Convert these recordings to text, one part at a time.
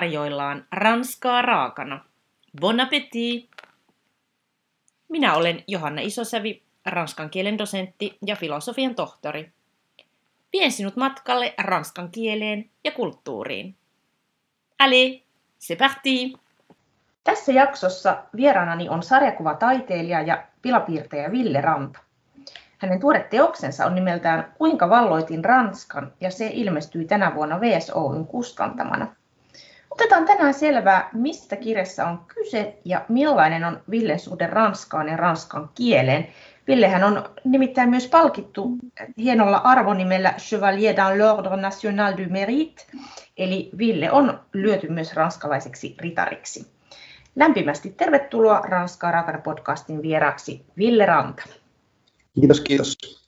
tarjoillaan ranskaa raakana. Bon appétit! Minä olen Johanna Isosävi, ranskan kielen dosentti ja filosofian tohtori. Vien sinut matkalle ranskan kieleen ja kulttuuriin. Allez, c'est parti! Tässä jaksossa vieraanani on sarjakuvataiteilija ja pilapiirtäjä Ville Ranta. Hänen tuore teoksensa on nimeltään Kuinka valloitin Ranskan ja se ilmestyi tänä vuonna VSOyn kustantamana. Otetaan tänään selvää, mistä kirjassa on kyse ja millainen on Villen suhde Ranskaan ja ranskan kieleen. Villehän on nimittäin myös palkittu hienolla arvonimellä Chevalier dans l'Ordre National du Mérite, eli Ville on lyöty myös ranskalaiseksi ritariksi. Lämpimästi tervetuloa Ranskaa raakana podcastin vieraaksi Ville Ranta. Kiitos, kiitos.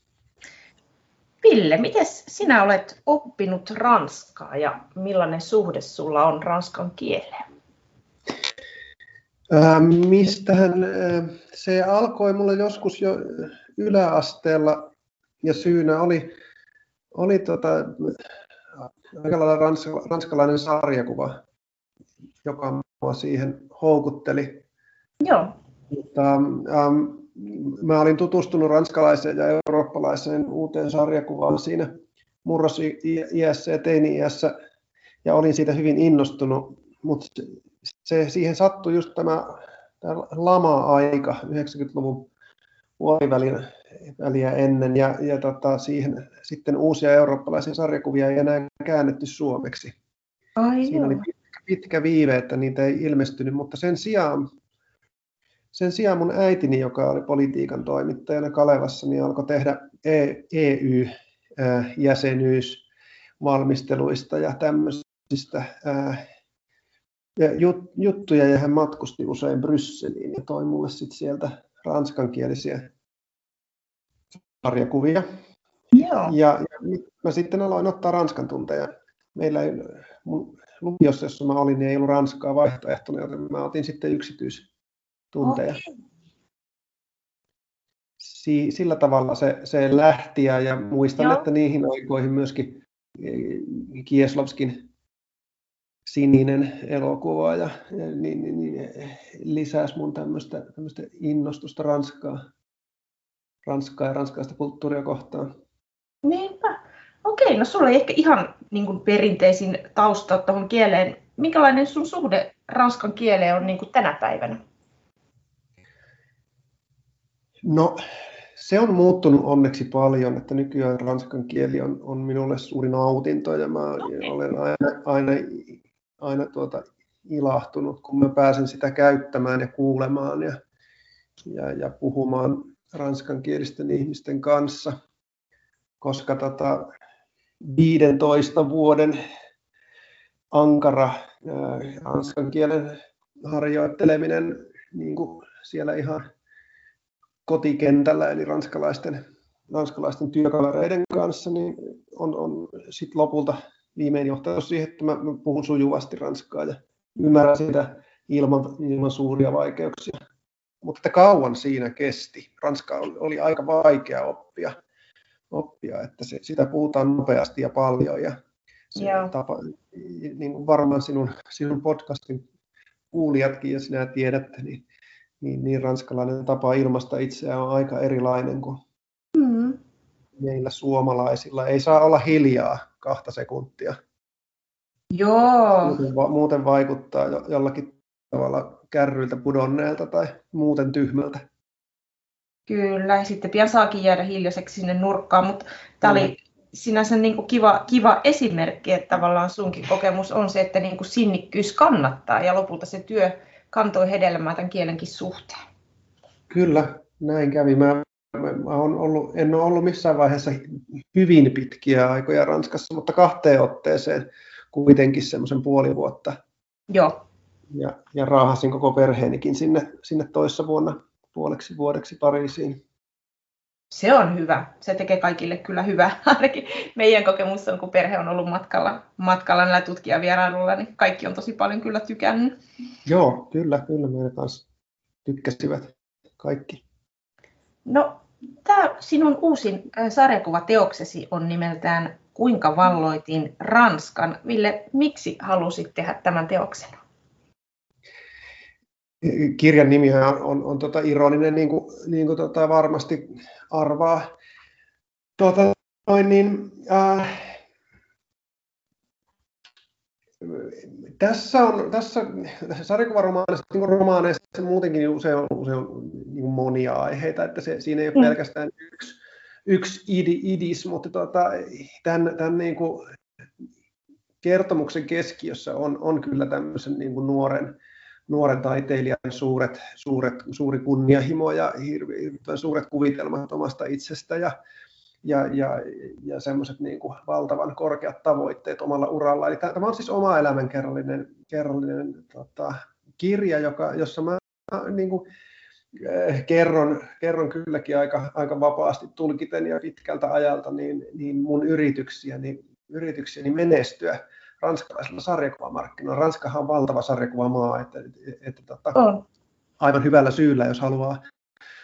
Ville, miten sinä olet oppinut ranskaa ja millainen suhde sulla on ranskan kieleen? Äh, mistähän se alkoi mulle joskus jo yläasteella ja syynä oli, oli tota, aika lailla rans, ranskalainen sarjakuva, joka minua siihen houkutteli. Joo. Mutta, ähm, mä olin tutustunut ranskalaiseen ja eurooppalaiseen uuteen sarjakuvaan siinä murrosiässä ja teini-iässä ja olin siitä hyvin innostunut, mutta se, siihen sattui just tämä, tämä lama-aika 90-luvun puoliväliä väliä ennen ja, ja tota, siihen sitten uusia eurooppalaisia sarjakuvia ei enää käännetty suomeksi. Ai Siinä joo. oli pitkä, pitkä viive, että niitä ei ilmestynyt, mutta sen sijaan sen sijaan mun äitini, joka oli politiikan toimittajana Kalevassa, niin alkoi tehdä EU-jäsenyysvalmisteluista ja tämmöisistä juttuja, ja hän matkusti usein Brysseliin ja toi mulle sitten sieltä ranskankielisiä sarjakuvia. Joo. Ja, ja mä sitten aloin ottaa ranskan tunteja. Meillä ei, mun lukiossa, jossa mä olin, niin ei ollut ranskaa vaihtoehtona, joten mä otin sitten yksityis, tunteja. Okay. Si- sillä tavalla se, se lähti ja, ja muistan, Joo. että niihin aikoihin myöskin eh, Kieslovskin sininen elokuva ja, ja niin, niin, niin, lisäsi mun tämmöistä, tämmöistä innostusta Ranskaa, Ranskaa ja ranskalaista kulttuuria kohtaan. Niinpä. Okei, no sulla ei ehkä ihan niin kuin perinteisin tausta tuohon kieleen. Minkälainen sun suhde ranskan kieleen on niin kuin tänä päivänä? No se on muuttunut onneksi paljon, että nykyään ranskan kieli on, on minulle suuri nautinto ja mä okay. olen aina, aina, aina tuota ilahtunut, kun mä pääsen sitä käyttämään ja kuulemaan ja, ja, ja puhumaan ranskankielisten ihmisten kanssa, koska tota, 15 vuoden ankara ranskan kielen harjoitteleminen niin kuin siellä ihan kotikentällä, eli ranskalaisten, ranskalaisten työkavereiden kanssa, niin on, on sitten lopulta viimein johtanut siihen, että mä, mä puhun sujuvasti ranskaa ja ymmärrän sitä ilman, ilman suuria vaikeuksia. Mutta kauan siinä kesti. Ranska oli, oli aika vaikea oppia, oppia että se, sitä puhutaan nopeasti ja paljon. Ja se tapa, niin kuin varmaan sinun, sinun podcastin kuulijatkin, ja sinä tiedätte, niin niin, niin ranskalainen tapa ilmasta itseään on aika erilainen kuin mm. meillä suomalaisilla. Ei saa olla hiljaa kahta sekuntia. Joo. Muuten, muuten vaikuttaa jo, jollakin tavalla kärryiltä pudonneelta tai muuten tyhmältä. Kyllä, sitten pian saakin jäädä hiljaiseksi sinne nurkkaan, mutta tämä oli sinänsä niin kuin kiva, kiva esimerkki, että tavallaan sunkin kokemus on se, että niin kuin sinnikkyys kannattaa ja lopulta se työ, kantoi hedelmää tämän kielenkin suhteen. Kyllä, näin kävi. Mä, mä, mä on ollut, en ole ollut missään vaiheessa hyvin pitkiä aikoja Ranskassa, mutta kahteen otteeseen kuitenkin semmoisen puoli vuotta. Joo. Ja, ja raahasin koko perheenikin sinne, sinne toissa vuonna puoleksi vuodeksi Pariisiin. Se on hyvä. Se tekee kaikille kyllä hyvää. Ainakin meidän kokemus on, kun perhe on ollut matkalla, matkalla näillä tutkijavierailulla, niin kaikki on tosi paljon kyllä tykännyt. Joo, kyllä, kyllä meidän kanssa tykkäsivät kaikki. No, tämä sinun uusin sarjakuvateoksesi on nimeltään kuinka valloitin Ranskan. Ville, miksi halusit tehdä tämän teoksen? Kirjan nimi on, on, on tota ironinen, niin kuin, niin kuin tota varmasti arvaa. Tuota, noin, niin, äh, tässä on, tässä sarjakuvaromaaneissa, niin romaaneissa muutenkin usein on, usein on niin monia aiheita, että se, siinä ei ole mm. pelkästään yksi, yksi idi, idis, mutta tota, tämän, tämän niin kuin kertomuksen keskiössä on, on kyllä tämmöisen niin kuin nuoren, nuoren taiteilijan suuret, suuret, suuri kunnianhimo ja hirveän suuret kuvitelmat omasta itsestä ja, ja, ja, ja semmoiset niin kuin valtavan korkeat tavoitteet omalla uralla. Eli tämä on siis oma elämän kerrallinen, kerrallinen tota, kirja, joka, jossa mä niin kuin, eh, kerron, kerron kylläkin aika, aika vapaasti tulkiten ja pitkältä ajalta niin, niin mun yrityksiäni, yrityksiäni menestyä ranskalaisilla sarjakuvamarkkinoilla. Ranskahan on valtava sarjakuvamaa, että, että, että tota, oh. aivan hyvällä syyllä, jos haluaa,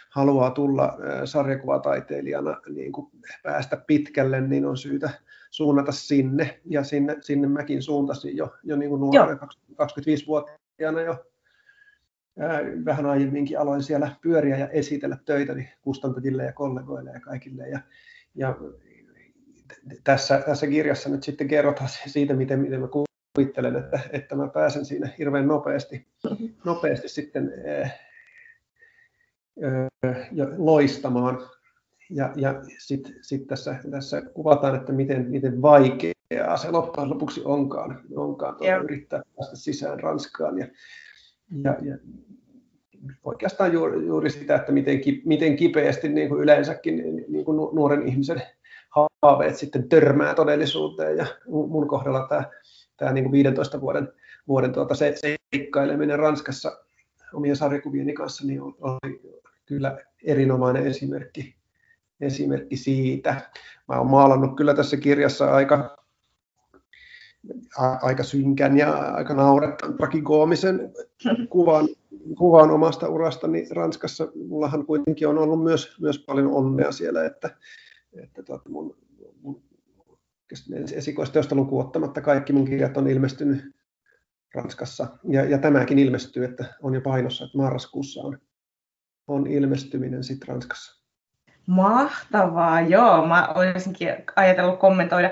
haluaa tulla sarjakuvataiteilijana niin kuin päästä pitkälle, niin on syytä suunnata sinne. Ja sinne, sinne mäkin suuntasin jo, jo niin kuin nuorena 25-vuotiaana jo. Vähän aiemminkin aloin siellä pyöriä ja esitellä töitäni kustantajille ja kollegoille ja kaikille. Ja, ja tässä, tässä kirjassa nyt sitten kerrotaan siitä, miten, miten mä kuvittelen, että, että mä pääsen siinä hirveän nopeasti, nopeasti sitten ja loistamaan. Ja, ja sitten sit tässä, tässä kuvataan, että miten, miten vaikeaa se loppujen lopuksi onkaan, onkaan tuota, yrittää päästä sisään Ranskaan. Ja, ja, ja oikeastaan juuri, juuri sitä, että miten, miten kipeästi niin kuin yleensäkin niin kuin nuoren ihmisen haaveet sitten törmää todellisuuteen. Ja mun kohdalla tämä, tämä niin kuin 15 vuoden, vuoden tuota se, seikkaileminen Ranskassa omien sarjakuvieni kanssa niin oli, kyllä erinomainen esimerkki, esimerkki siitä. Mä oon maalannut kyllä tässä kirjassa aika, aika synkän ja aika naurettavan tragikoomisen kuvan, kuvan omasta urastani Ranskassa. Mullahan kuitenkin on ollut myös, myös paljon onnea siellä, että, että tuota mun, mun esikoisteosta lukuun ottamatta kaikki mun kirjat on ilmestynyt Ranskassa. Ja, ja tämäkin ilmestyy, että on jo painossa, että marraskuussa on on ilmestyminen sitten Ranskassa. Mahtavaa, joo. Mä olisinkin ajatellut kommentoida.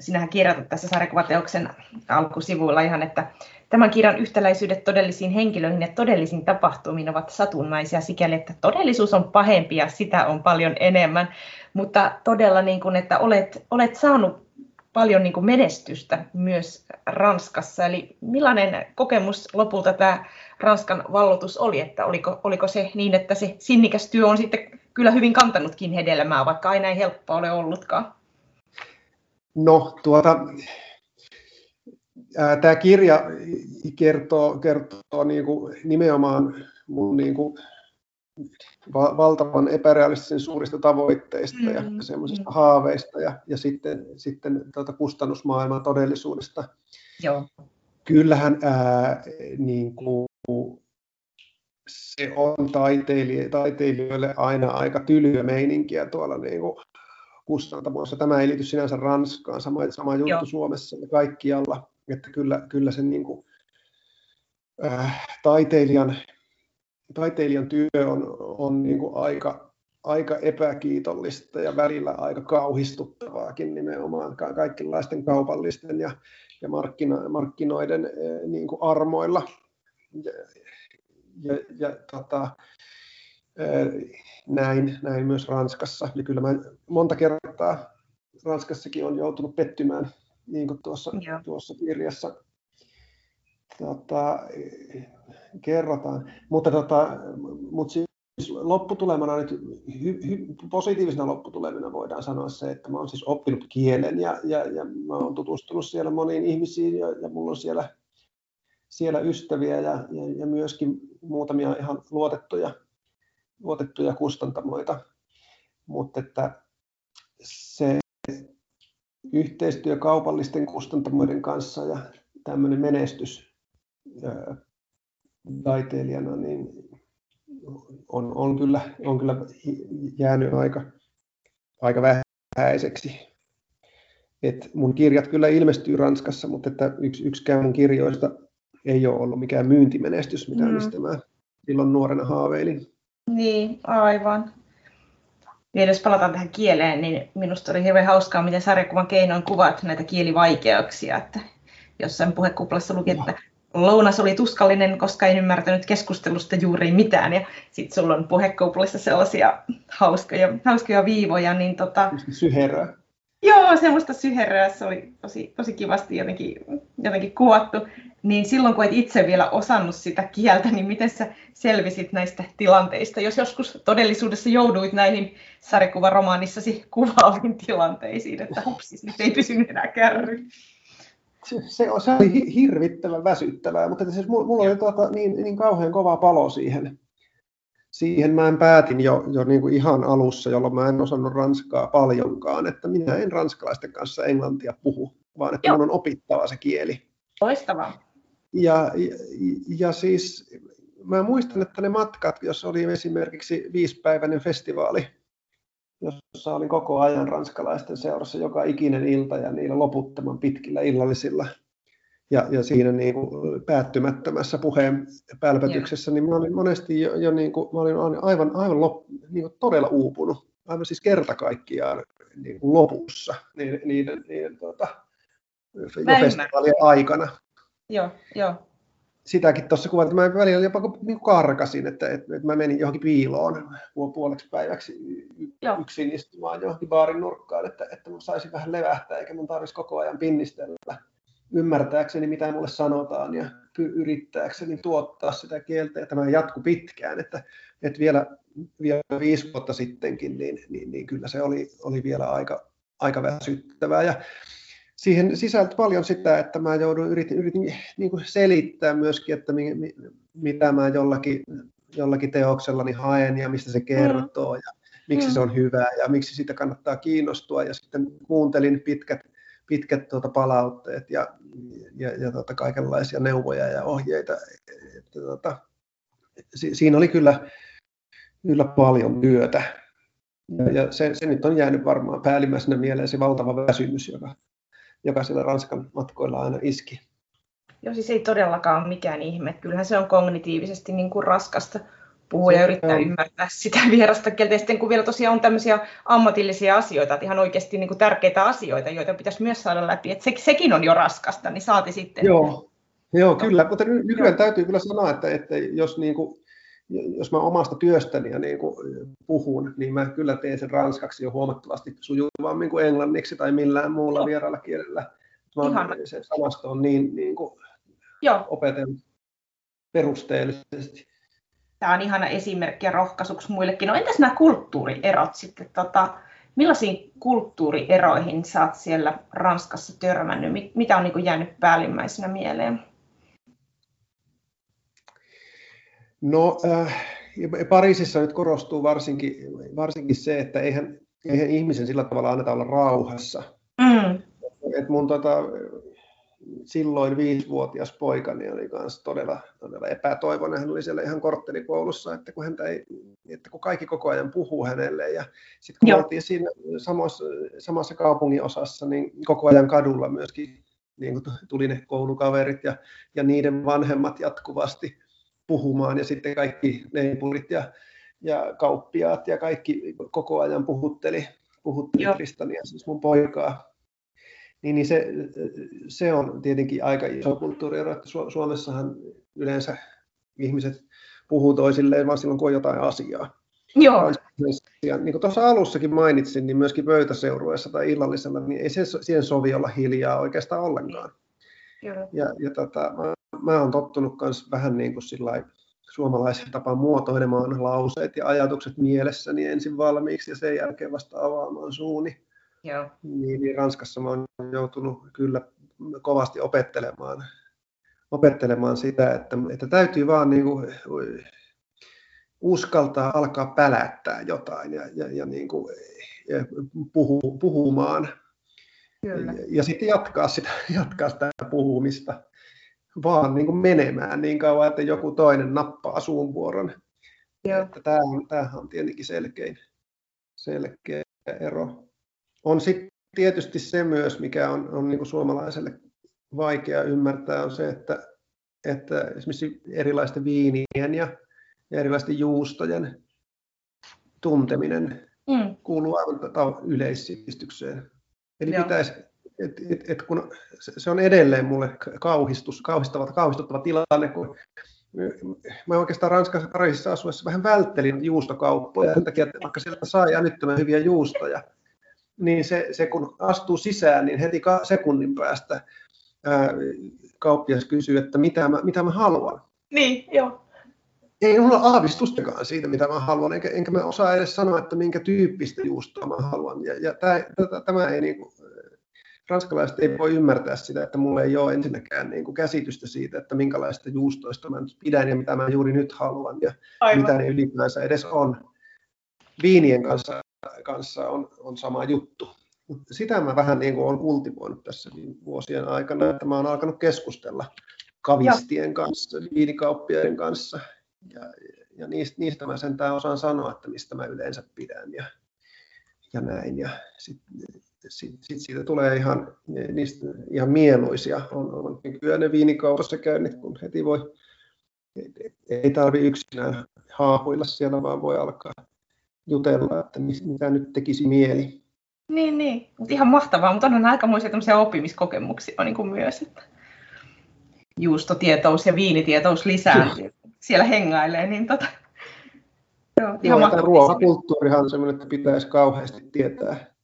Sinähän kirjoitat tässä sarjakuvateoksen alkusivuilla ihan, että tämän kirjan yhtäläisyydet todellisiin henkilöihin ja todellisiin tapahtumiin ovat satunnaisia sikäli, että todellisuus on pahempi ja sitä on paljon enemmän. Mutta todella, niin kuin, että olet, olet saanut paljon niin kuin menestystä myös Ranskassa. Eli millainen kokemus lopulta tämä Ranskan vallotus oli, että oliko, oliko se niin, että se sinnikäs työ on sitten kyllä hyvin kantanutkin hedelmää, vaikka aina ei helppoa ole ollutkaan? No tuota, tämä kirja kertoo, kertoo niin kuin nimenomaan mun niin kuin valtavan epärealistisen suurista tavoitteista mm, ja semmoisista mm. haaveista ja, ja sitten, sitten tuota kustannusmaailman todellisuudesta. Joo. Kyllähän ää, niin kuin, se on taiteilijoille, taiteilijoille aina aika tylyä meininkiä tuolla niin kuin kustantamoissa. Tämä ei liity sinänsä Ranskaan, sama, sama juttu Joo. Suomessa ja kaikkialla. Että kyllä, kyllä se niin kuin, äh, taiteilijan, taiteilijan työ on, on niin kuin aika, aika epäkiitollista ja välillä aika kauhistuttavaakin nimenomaan kaikenlaisten kaupallisten ja, ja markkino, markkinoiden äh, niin kuin armoilla ja, ja, ja tota, näin, näin myös Ranskassa. Ja kyllä mä monta kertaa Ranskassakin on joutunut pettymään, niin kuin tuossa, tuossa kirjassa tota, kerrotaan. Mutta, tota, mutta siis lopputulemana nyt, hy, hy, positiivisena lopputulemana voidaan sanoa se, että mä oon siis oppinut kielen ja, ja, ja mä oon tutustunut siellä moniin ihmisiin ja, ja mulla on siellä siellä ystäviä ja, ja, ja myöskin muutamia ihan luotettuja, luotettuja kustantamoita. Mutta että se yhteistyö kaupallisten kustantamoiden kanssa ja tämmöinen menestys taiteilijana niin on, on, kyllä, on kyllä jäänyt aika, aika vähäiseksi. että mun kirjat kyllä ilmestyy Ranskassa, mutta että yks, yksikään mun kirjoista ei ole ollut mikään myyntimenestys, mitä mm. mistä mä silloin nuorena haaveilin. Niin, aivan. Ja jos palataan tähän kieleen, niin minusta oli hirveän hauskaa, miten sarjakuvan keinoin kuvat näitä kielivaikeuksia. Että jossain puhekuplassa luki, että lounas oli tuskallinen, koska en ymmärtänyt keskustelusta juuri mitään. Ja sitten sulla on puhekuplassa sellaisia hauskoja, hauskoja viivoja. Niin tota... Syheröä. Joo, semmoista syheröä. Se oli tosi, tosi kivasti jotenkin, jotenkin kuvattu niin silloin kun et itse vielä osannut sitä kieltä, niin miten sä selvisit näistä tilanteista, jos joskus todellisuudessa jouduit näihin sarjakuvaromaanissasi kuvaaviin tilanteisiin, että hupsis, nyt ei pysynyt enää kärry. Se, se, se oli hirvittävän väsyttävää, mutta siis mulla, mulla oli tuota, niin, niin kauhean kova palo siihen. Siihen mä en päätin jo, jo niin kuin ihan alussa, jolloin mä en osannut ranskaa paljonkaan, että minä en ranskalaisten kanssa englantia puhu, vaan että Joo. minun on opittava se kieli. Loistavaa. Ja, ja, ja siis mä muistan, että ne matkat, jos oli esimerkiksi viisipäiväinen festivaali, jossa olin koko ajan ranskalaisten seurassa joka ikinen ilta ja niillä loputtoman pitkillä illallisilla. Ja, ja siinä niin kuin päättymättömässä puheen pälpätyksessä, niin mä olin monesti jo, jo niin kuin, mä olin aivan, aivan lop, niin kuin todella uupunut, aivan siis kerta kaikkiaan niin kuin lopussa niiden, niiden, niiden tuota, jo festivaalien aikana. Joo, joo. Sitäkin tuossa kuvat, että mä välillä jopa niin karkasin, että, että, että mä menin johonkin piiloon puoleksi päiväksi joo. yksin istumaan johonkin baarin nurkkaan, että, että mun saisi vähän levähtää eikä mun tarvitsisi koko ajan pinnistellä ymmärtääkseni, mitä mulle sanotaan ja yrittääkseni tuottaa sitä kieltä. Ja tämä jatku pitkään, että, että vielä, vielä viisi vuotta sittenkin, niin, niin, niin kyllä se oli, oli vielä aika, aika väsyttävää. Ja siihen sisältyi paljon sitä, että mä joudun, yritin, yritin niin kuin selittää myöskin, että mi, mi, mitä mä jollakin, jollakin teoksellani haen ja mistä se kertoo ja miksi se on hyvää ja miksi siitä kannattaa kiinnostua. Ja sitten kuuntelin pitkät, pitkät tuota palautteet ja, ja, ja tuota kaikenlaisia neuvoja ja ohjeita. Että, tuota, si, siinä oli kyllä, kyllä paljon työtä. Ja, ja se, se nyt on jäänyt varmaan päällimmäisenä mieleen se valtava väsymys, joka, joka siellä Ranskan matkoilla aina iski. Joo, siis ei todellakaan ole mikään ihme. Kyllähän se on kognitiivisesti niin kuin raskasta puhua se ja yrittää on. ymmärtää sitä vierasta kieltä. Ja sitten kun vielä tosiaan on tämmöisiä ammatillisia asioita, että ihan oikeasti niin kuin tärkeitä asioita, joita pitäisi myös saada läpi, että se, sekin on jo raskasta, niin saati sitten. Joo, Joo kyllä, mutta nykyään täytyy kyllä sanoa, että, että jos niin kuin jos mä omasta työstäni ja niin kuin puhun, niin mä kyllä teen sen ranskaksi jo huomattavasti sujuvammin kuin englanniksi tai millään muulla Joo. vieraalla kielellä. Mä se sanasto on niin, niin kuin Joo. opetellut perusteellisesti. Tämä on ihana esimerkki ja rohkaisuksi muillekin. No entäs nämä kulttuurierot sitten? Tota, millaisiin kulttuurieroihin sä oot siellä Ranskassa törmännyt? Mitä on niin jäänyt päällimmäisenä mieleen? No äh, Pariisissa nyt korostuu varsinkin, varsinkin se, että eihän, eihän ihmisen sillä tavalla anneta olla rauhassa. Mm. Et mun tota, silloin viisivuotias poikani oli myös todella, todella epätoivoinen. Hän oli siellä ihan korttelikoulussa, että kun, häntä ei, että kun kaikki koko ajan puhuu hänelle. Ja sitten kun Joo. oltiin siinä samassa, samassa kaupungin osassa, niin koko ajan kadulla myöskin niin tuli ne koulukaverit ja, ja niiden vanhemmat jatkuvasti puhumaan ja sitten kaikki leipurit ja, ja kauppiaat ja kaikki koko ajan puhutteli, puhutteli Kristania, siis mun poikaa. Niin, niin se, se on tietenkin aika iso kulttuuriero, että Suomessahan yleensä ihmiset puhuu toisilleen vaan silloin, kun on jotain asiaa. Joo. Ja niin kuin tuossa alussakin mainitsin, niin myöskin pöytäseurueessa tai illallisella, niin ei se siihen sovi olla hiljaa oikeastaan ollenkaan. Joo. Ja, ja tota, mä mä oon tottunut myös vähän niin kuin sillä suomalaisen tapaan muotoilemaan lauseet ja ajatukset mielessäni ensin valmiiksi ja sen jälkeen vasta avaamaan suuni. Joo. Niin, niin Ranskassa mä oon joutunut kyllä kovasti opettelemaan, opettelemaan sitä, että, että täytyy vaan niin kuin uskaltaa alkaa pälättää jotain ja, ja, ja, niin kuin, ja puhu, puhumaan. Kyllä. Ja, ja sitten jatkaa sitä, jatkaa sitä puhumista vaan niin kuin menemään niin kauan, että joku toinen nappaa suun vuoron. Että tämähän, tämähän on tietenkin selkein, selkeä ero. On sitten tietysti se myös, mikä on, on niin kuin suomalaiselle vaikea ymmärtää, on se, että, että esimerkiksi erilaisten viinien ja, ja erilaisten juustojen tunteminen mm. kuuluu aivan yleissivistykseen. Eli Joo. pitäisi, et, et, et kun se on edelleen mulle kauhistus, kauhistava, kauhistuttava tilanne, kun mä oikeastaan Ranskassa Pariisissa asuessa vähän välttelin juustokauppoja sen takia, että vaikka sieltä saa älyttömän hyviä juustoja, niin se, se kun astuu sisään, niin heti sekunnin päästä ää, kauppias kysyy, että mitä mä, mitä mä haluan. Niin, joo. Ei mulla aavistustakaan siitä, mitä mä haluan, enkä, enkä mä osaa edes sanoa, että minkä tyyppistä juustoa mä haluan. Ja, ja tämä, tämä ei niin kuin, ranskalaiset ei voi ymmärtää sitä, että mulla ei ole ensinnäkään niin kuin käsitystä siitä, että minkälaista juustoista mä nyt pidän ja mitä mä juuri nyt haluan ja Aivan. mitä ne ylipäänsä edes on. Viinien kanssa, kanssa on, on sama juttu. Sitä mä vähän niin kuin olen kultivoinut tässä vuosien aikana, että mä oon alkanut keskustella kavistien ja. kanssa, viinikauppiaiden kanssa. Ja, ja niistä, niistä mä sentään osaan sanoa, että mistä mä yleensä pidän ja, ja näin. Ja sit, sit, sit siitä tulee ihan, niistä ihan mieluisia. On, on kyllä ne viinikaupassa käynnit, kun heti voi, ei tarvi yksinään haahuilla siellä, vaan voi alkaa jutella, että mitä nyt tekisi mieli. Niin, niin. Mut ihan mahtavaa, mutta on aikamoisia tämmöisiä oppimiskokemuksia niin kuin myös, että juustotietous ja viinitietous lisääntyy. Siellä hengailee, niin tota, Joo, ihan Joo, ruokakulttuurihan on sellainen, että pitäisi kauheasti tietää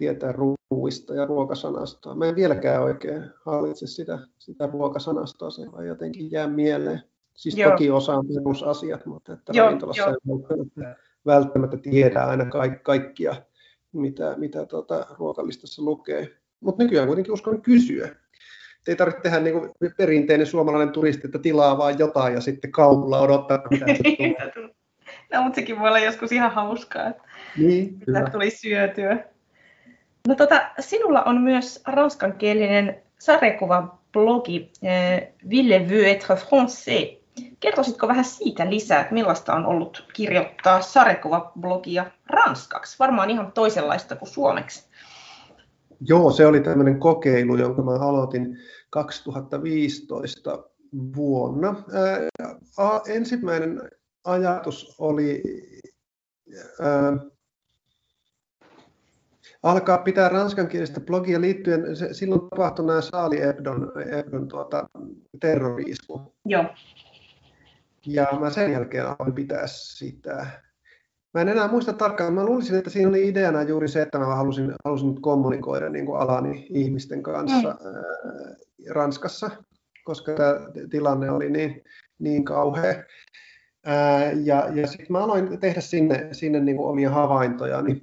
tietää ruuista ja ruokasanastoa. Mä en vieläkään oikein hallitse sitä, sitä ruokasanastoa, se vaan jotenkin jää mieleen. Siis Joo. toki osaan perusasiat, mutta että Joo, ravintolassa jo. ei välttämättä, välttämättä tiedä aina kaik, kaikkia, mitä, mitä tuota, ruokalistassa lukee. Mutta nykyään kuitenkin uskon kysyä. ei tarvitse tehdä niin kuin perinteinen suomalainen turisti, että tilaa vain jotain ja sitten kaupulla odottaa, mitä se tulee. no, mutta sekin voi olla joskus ihan hauskaa, että niin, tuli syötyä. No tota, sinulla on myös ranskankielinen sarjakuva-blogi eh, Ville veut être français. Kertoisitko vähän siitä lisää, että millaista on ollut kirjoittaa sarjakuva-blogia ranskaksi? Varmaan ihan toisenlaista kuin suomeksi. Joo, se oli tämmöinen kokeilu, jonka mä aloitin 2015 vuonna. Ää, ensimmäinen ajatus oli ää, alkaa pitää ranskankielistä blogia liittyen, se, silloin tapahtui nämä Saali Ebdon, Ebdon tuota, terroriisku. Joo. Ja mä sen jälkeen aloin pitää sitä. Mä en enää muista tarkkaan. Mä luulisin, että siinä oli ideana juuri se, että mä halusin, halusin kommunikoida niin kuin alani ihmisten kanssa mm. ää, Ranskassa, koska tämä tilanne oli niin, niin kauhea. Ää, ja ja sitten mä aloin tehdä sinne, sinne niin kuin omia havaintoja. Niin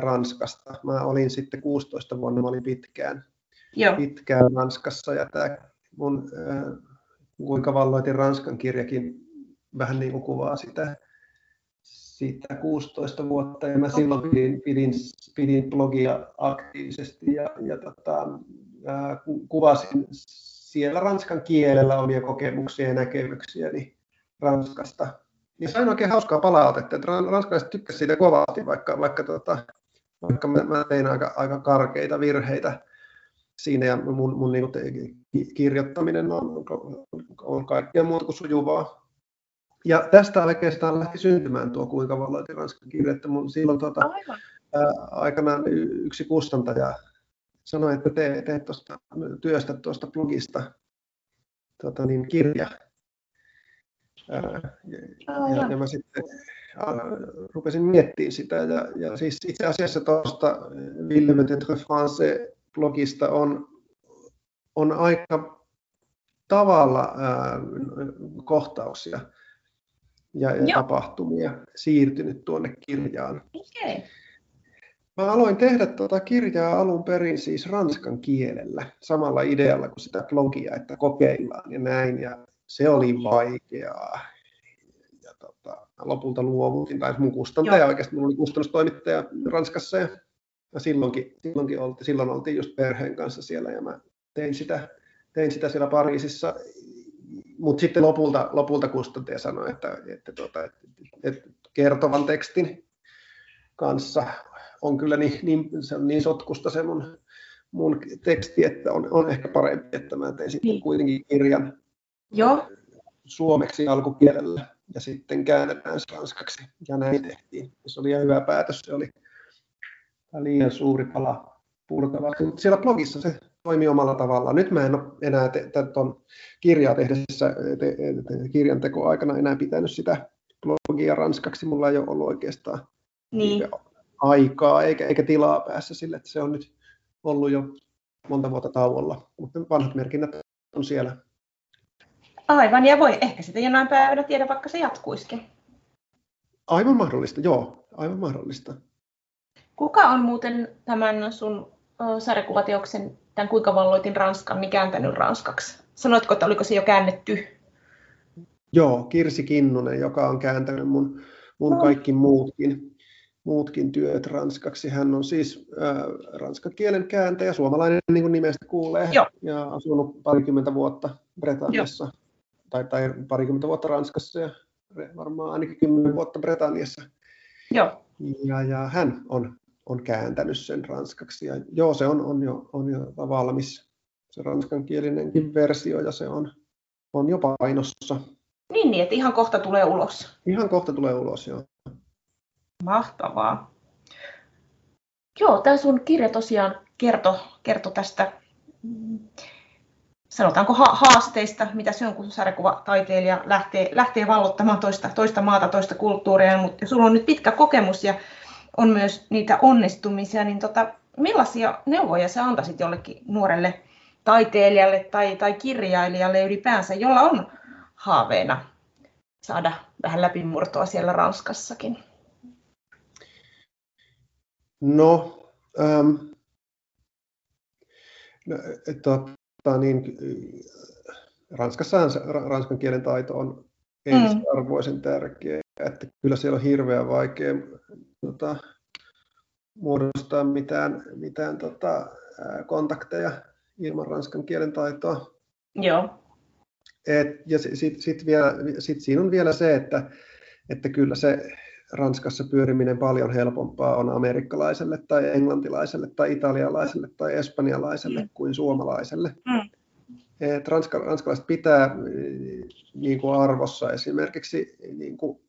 Ranskasta. Mä olin sitten 16 vuonna, mä olin pitkään, Joo. pitkään Ranskassa ja tämä mun Kuinka valloitin Ranskan kirjakin vähän niin kuin kuvaa sitä, sitä 16 vuotta ja mä silloin pidin, pidin, pidin blogia aktiivisesti ja, ja tota, ää, kuvasin siellä ranskan kielellä omia kokemuksia ja näkemyksiäni Ranskasta. Niin sain oikein hauskaa palautetta, että ranskalaiset tykkäsivät siitä kovasti, vaikka, vaikka, tota, vaikka mä, mä tein aika, aika karkeita virheitä siinä ja mun, mun niin kuin, kirjoittaminen on, on kaikkea muuta kuin sujuvaa. Ja tästä oikeastaan lähti syntymään tuo kuinka valloitin ranskan kirja, että mun silloin tuota, ää, aikanaan yksi kustantaja sanoi, että tee, tee tuosta, työstä tuosta blogista tuota, niin kirja, ja, ja, mä sitten rupesin miettimään sitä. Ja, ja siis itse asiassa tuosta Ville Metetre France-blogista on, on aika tavalla ää, kohtauksia ja, ja tapahtumia siirtynyt tuonne kirjaan. Okay. Mä aloin tehdä tuota kirjaa alun perin siis ranskan kielellä, samalla idealla kuin sitä blogia, että kokeillaan ja näin. Ja se oli vaikeaa. Ja tota, lopulta luovutin, tai mun kustantaja Joo. oikeasti, mulla oli kustannustoimittaja Ranskassa ja, ja silloinkin, silloinkin oltiin, silloin oltiin just perheen kanssa siellä ja mä tein sitä, tein sitä siellä Pariisissa. Mutta sitten lopulta, lopulta kustantaja sanoi, että, että, tota, että, että kertovan tekstin kanssa on kyllä niin, niin, se on niin sotkusta se mun, mun teksti, että on, on ehkä parempi, että mä tein sitten niin. kuitenkin kirjan Joo. suomeksi alkukielellä ja sitten käännetään se ranskaksi. Ja näin tehtiin. Se oli ihan hyvä päätös. Se oli liian suuri pala purtavaa. Mutta siellä blogissa se toimii omalla tavallaan. Nyt mä en ole enää tuon kirjaa tehdessä, te, te, kirjan tekoaikana enää pitänyt sitä blogia ranskaksi. Mulla ei ole ollut oikeastaan niin. aikaa eikä, eikä tilaa päässä sille, että se on nyt ollut jo monta vuotta tauolla. Mutta vanhat merkinnät on siellä. Aivan, ja voi ehkä sitten jonain päivänä tiedä, vaikka se jatkuisikin. Aivan mahdollista, joo, aivan mahdollista. Kuka on muuten tämän sun sarjakuvateoksen, tämän Kuinka valloitin Ranskan, niin kääntänyt ranskaksi? Sanoitko, että oliko se jo käännetty? Joo, Kirsi Kinnunen, joka on kääntänyt mun, mun no. kaikki muutkin, muutkin työt ranskaksi. Hän on siis äh, ranskan kielen kääntäjä, suomalainen niin kuin nimestä kuulee, Joo. ja asunut parikymmentä vuotta Britanniassa, tai, tai parikymmentä vuotta Ranskassa ja varmaan ainakin kymmenen vuotta Britanniassa. Joo. Ja, ja hän on on kääntänyt sen ranskaksi. Ja joo, se on, on, jo, on jo valmis, se ranskankielinenkin versio, ja se on, on jo painossa. Niin, niin, että ihan kohta tulee ulos. Ihan kohta tulee ulos, joo. Mahtavaa. Joo, tämä sun kirja tosiaan kertoo kerto tästä, mm, sanotaanko ha- haasteista, mitä se on, kun sarjakuvataiteilija lähtee, lähtee vallottamaan toista, toista maata, toista kulttuuria, mutta sulla on nyt pitkä kokemus ja on myös niitä onnistumisia, niin tota, millaisia neuvoja sä antaisit jollekin nuorelle taiteilijalle tai, tai kirjailijalle ylipäänsä, jolla on haaveena saada vähän läpimurtoa siellä Ranskassakin? No, ähm, no tota, niin, Ranskassa ranskan kielen taito on mm. ensiarvoisen tärkeä, että kyllä siellä on hirveän vaikea tota, muodostaa mitään, mitään tota, kontakteja ilman ranskan kielen taitoa. Joo. Et, ja sitten sit vielä, sit siinä on vielä se, että, että kyllä se Ranskassa pyöriminen paljon helpompaa on amerikkalaiselle tai englantilaiselle tai italialaiselle tai espanjalaiselle mm. kuin suomalaiselle. Mm. Et ranska, ranskalaiset pitää niin kuin arvossa esimerkiksi niin kuin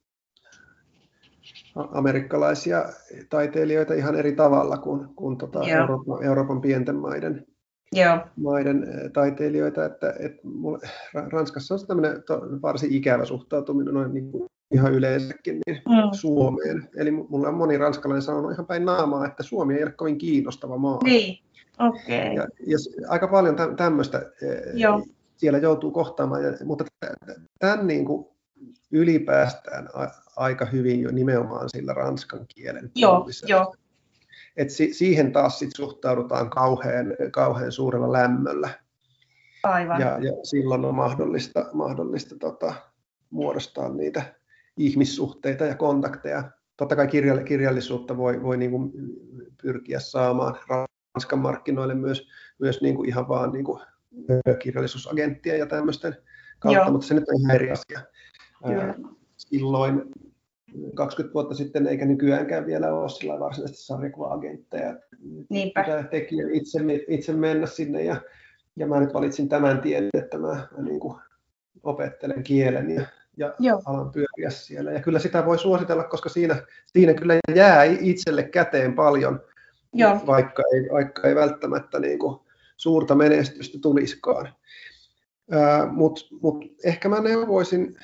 amerikkalaisia taiteilijoita ihan eri tavalla kuin, kuin tuota Euroopan, Euroopan pienten maiden, Joo. maiden taiteilijoita. Että, että mulle, Ranskassa on tämmöinen varsin ikävä suhtautuminen noin niin kuin ihan yleensäkin niin mm. Suomeen. Eli mulla on moni ranskalainen sanonut ihan päin naamaa, että Suomi ei ole kovin kiinnostava maa. Niin, okei. Okay. Ja, ja aika paljon tämmöistä eh, Joo. siellä joutuu kohtaamaan, ja, mutta tämän niin kuin ylipäästään aika hyvin jo nimenomaan sillä ranskan kielen Joo, jo. Et si- siihen taas sit suhtaudutaan kauhean, kauhean suurella lämmöllä. Aivan. Ja, ja silloin on mahdollista, mahdollista tota, muodostaa niitä ihmissuhteita ja kontakteja. Totta kai kirjallisuutta voi, voi niin kuin pyrkiä saamaan Ranskan markkinoille myös, myös niin kuin ihan vaan niin kuin kirjallisuusagenttia ja tämmöisten kautta, Joo. mutta se nyt on ihan eri asia. Kyllä. Silloin 20 vuotta sitten, eikä nykyäänkään vielä ole sillä varsinaisesti sarjakuva-agentteja. Pitää tekijä itse, itse mennä sinne ja, ja mä nyt valitsin tämän tien, että mä, mä niin kuin opettelen kielen ja, ja alan pyöriä siellä. Ja kyllä sitä voi suositella, koska siinä, siinä kyllä jää itselle käteen paljon, Joo. Vaikka, ei, vaikka ei välttämättä niin kuin suurta menestystä tulisikaan. Mutta mut ehkä mä neuvoisin,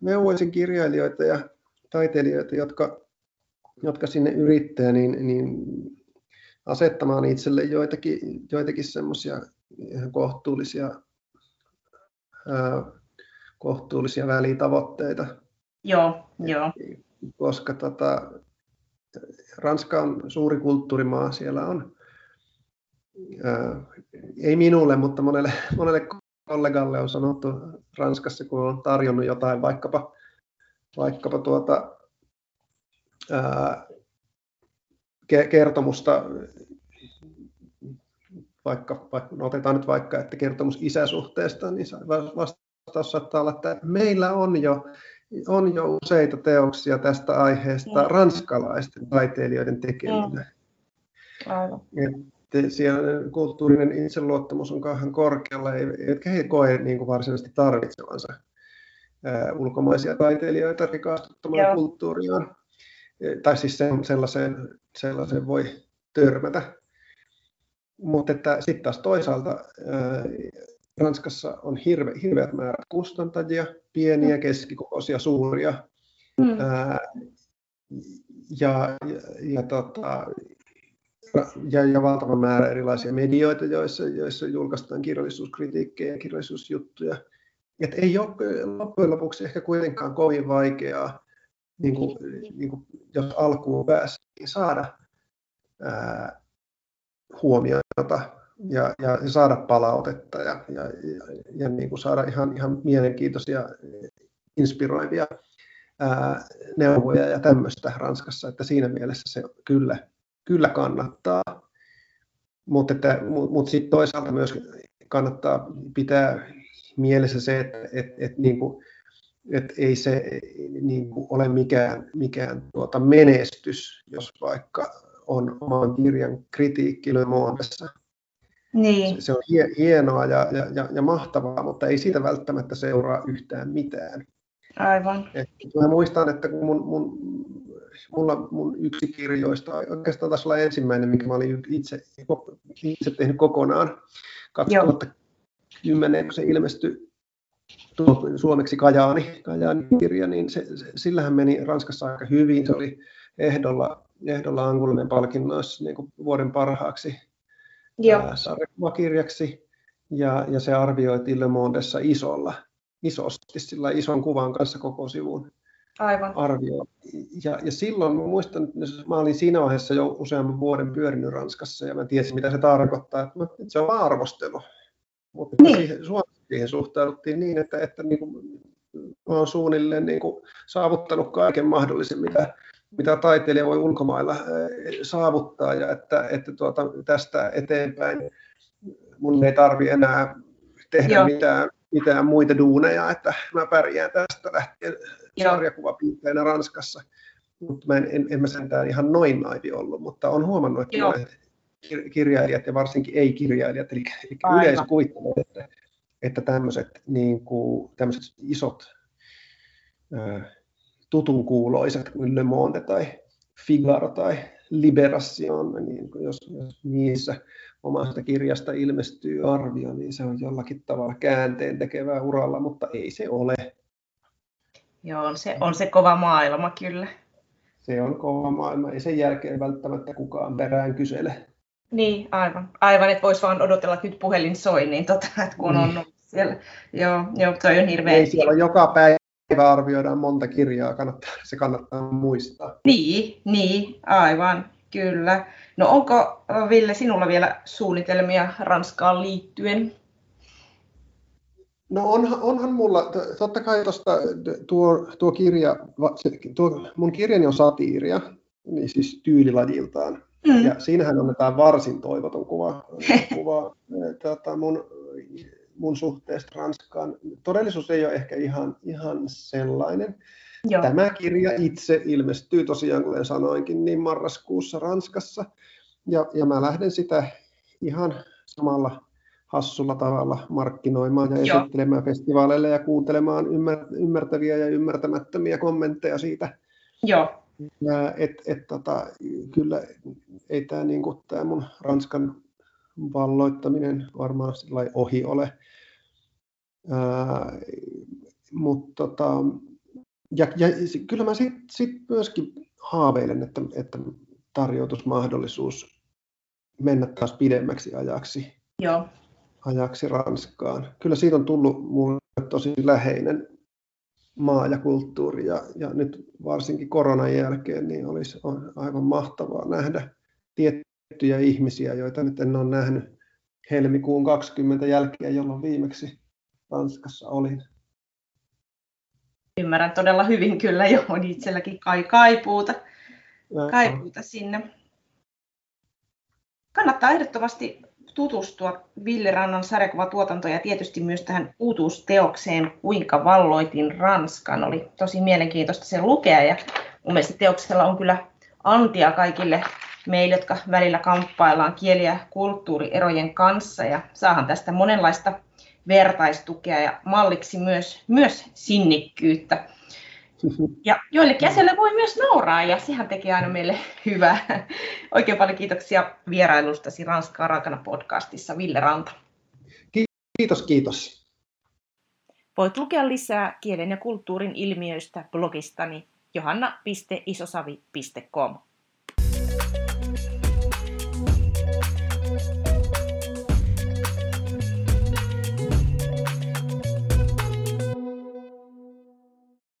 neuvoisin kirjailijoita ja taiteilijoita, jotka, jotka sinne yrittää, niin, niin asettamaan itselle joitakin, joitakin semmoisia kohtuullisia, ää, kohtuullisia välitavoitteita. Joo, joo. Koska tota, Ranska on suuri kulttuurimaa, siellä on, ää, ei minulle, mutta monelle, monelle kollegalle on sanottu Ranskassa, kun on tarjonnut jotain vaikkapa vaikkapa tuota, ää, kertomusta, vaikka, vaikka no otetaan nyt vaikka, että kertomus isäsuhteesta, niin vastaus saattaa olla, että meillä on jo on jo useita teoksia tästä aiheesta mm. ranskalaisten taiteilijoiden tekeminä. Mm. Aivan. siellä kulttuurinen itseluottamus on kauhean korkealla, eivätkä he koe niin kuin varsinaisesti tarvitsevansa ää, ulkomaisia taiteilijoita rikastuttamaan Joo. kulttuuriaan. Tai siis sen, sellaiseen, sellaiseen voi törmätä. Mutta sitten taas toisaalta ää, Ranskassa on hirve, hirveät määrät kustantajia, pieniä, keskikokoisia, suuria. Mm. Ää, ja, ja, ja, tota, ja, ja valtava määrä erilaisia medioita, joissa, joissa julkaistaan kirjallisuuskritiikkejä ja kirjallisuusjuttuja. Et ei ole loppujen lopuksi ehkä kuitenkaan kovin vaikeaa, niin kuin, niin kuin, jos alkuun pääsee, niin saada ää, huomiota ja, ja saada palautetta ja, ja, ja, ja niin kuin saada ihan, ihan mielenkiintoisia, inspiroivia ää, neuvoja ja tämmöistä Ranskassa, että siinä mielessä se kyllä, kyllä kannattaa. Mutta mut, mut sitten toisaalta myös kannattaa pitää mielessä se, että et, et, niin kuin, et ei se niin kuin ole mikään, mikään tuota menestys, jos vaikka on oman kirjan kritiikki Le Mondessa niin. Se, on hienoa ja, ja, ja, ja mahtavaa, mutta ei siitä välttämättä seuraa yhtään mitään. Aivan. Et mä muistan, että kun mun, mun, mulla mun yksi kirjoista, oikeastaan taisi olla ensimmäinen, mikä mä olin itse, itse tehnyt kokonaan, 2010, kun se ilmestyi tuo, suomeksi Kajaani, Kajaani kirja, niin se, se, sillähän meni Ranskassa aika hyvin. Se oli ehdolla, ehdolla Angulinen palkinnoissa niin vuoden parhaaksi sarjakuvakirjaksi ja, ja se arvioitiin Le Mondessa isolla, isosti, sillä ison kuvan kanssa koko sivun Aivan. arvio. Ja, ja silloin mä muistan, että mä olin siinä vaiheessa jo useamman vuoden pyörinyt Ranskassa ja mä tiesin, mitä se tarkoittaa. Että, että se on arvostelu. Mutta niin. siihen, Suomessa siihen suhtauduttiin niin, että, että niin kuin, mä olen suunnilleen niin kuin saavuttanut kaiken mahdollisen, mitä, mitä taiteilija voi ulkomailla saavuttaa ja että, että tuota, tästä eteenpäin mun ei tarvi enää tehdä Joo. mitään, mitään muita duuneja, että mä pärjään tästä lähtien sarjakuvapiirteinä Ranskassa. Mutta mä en, en, en mä sentään ihan noin naivi ollut, mutta on huomannut, että Joo. kirjailijat ja varsinkin ei-kirjailijat, eli, eli yleisö kuvittelee, että, että tämmöiset, niin kuin, isot tutun kuuloiset kuin Le Monde tai Figaro tai Liberation, niin jos, jos niissä omasta kirjasta ilmestyy arvio, niin se on jollakin tavalla käänteen tekevää uralla, mutta ei se ole. Joo, on se, on se kova maailma kyllä. Se on kova maailma, ei sen jälkeen välttämättä kukaan perään kysele. Niin, aivan. Aivan, että voisi vaan odotella, että nyt puhelin soi, niin tota, että kun on niin. siellä. Joo, joo, toi on hirveä. Ei siellä joka päivä päivä arvioidaan monta kirjaa, kannattaa, se kannattaa muistaa. Niin, niin, aivan, kyllä. No onko Ville sinulla vielä suunnitelmia Ranskaan liittyen? No onhan, onhan mulla, totta kai tuosta tuo, tuo kirja, tuo, mun kirjani on satiiria, niin siis tyylilajiltaan. Mm. Ja siinähän annetaan varsin toivoton kuva, kuva tota mun mun suhteesta Ranskaan. Todellisuus ei ole ehkä ihan, ihan sellainen. Joo. Tämä kirja itse ilmestyy tosiaan, kuten sanoinkin, niin marraskuussa Ranskassa. Ja, ja mä lähden sitä ihan samalla hassulla tavalla markkinoimaan ja Joo. esittelemään festivaaleille ja kuuntelemaan ymmär, ymmärtäviä ja ymmärtämättömiä kommentteja siitä. Joo. Ja et, et, tota, kyllä ei tämä niinku, mun Ranskan valloittaminen varmaan ohi ole. Ää, mutta tota, ja, ja kyllä mä sitten sit myöskin haaveilen, että, että tarjoutus mahdollisuus mennä taas pidemmäksi ajaksi, Joo. ajaksi Ranskaan. Kyllä siitä on tullut mulle tosi läheinen maa ja kulttuuri ja, ja nyt varsinkin koronan jälkeen niin olisi on aivan mahtavaa nähdä tiettyjä ihmisiä, joita nyt en ole nähnyt helmikuun 20 jälkeen, jolloin viimeksi Ranskassa olin. Ymmärrän todella hyvin kyllä, johon itselläkin kai kaipuuta, kaipuuta sinne. Kannattaa ehdottomasti tutustua Ville Rannan sarjakuvatuotantoon ja tietysti myös tähän uutuusteokseen Kuinka valloitin Ranskan. Oli tosi mielenkiintoista sen lukea ja mun mielestä teoksella on kyllä antia kaikille meille, jotka välillä kamppaillaan kieli- ja kulttuurierojen kanssa ja saahan tästä monenlaista vertaistukea ja malliksi myös, myös sinnikkyyttä. Ja joillekin asioille voi myös nauraa ja sehän tekee aina meille hyvää. Oikein paljon kiitoksia vierailustasi Ranskaa raakana podcastissa, Ville Ranta. Kiitos, kiitos. Voit lukea lisää kielen ja kulttuurin ilmiöistä blogistani johanna.isosavi.com.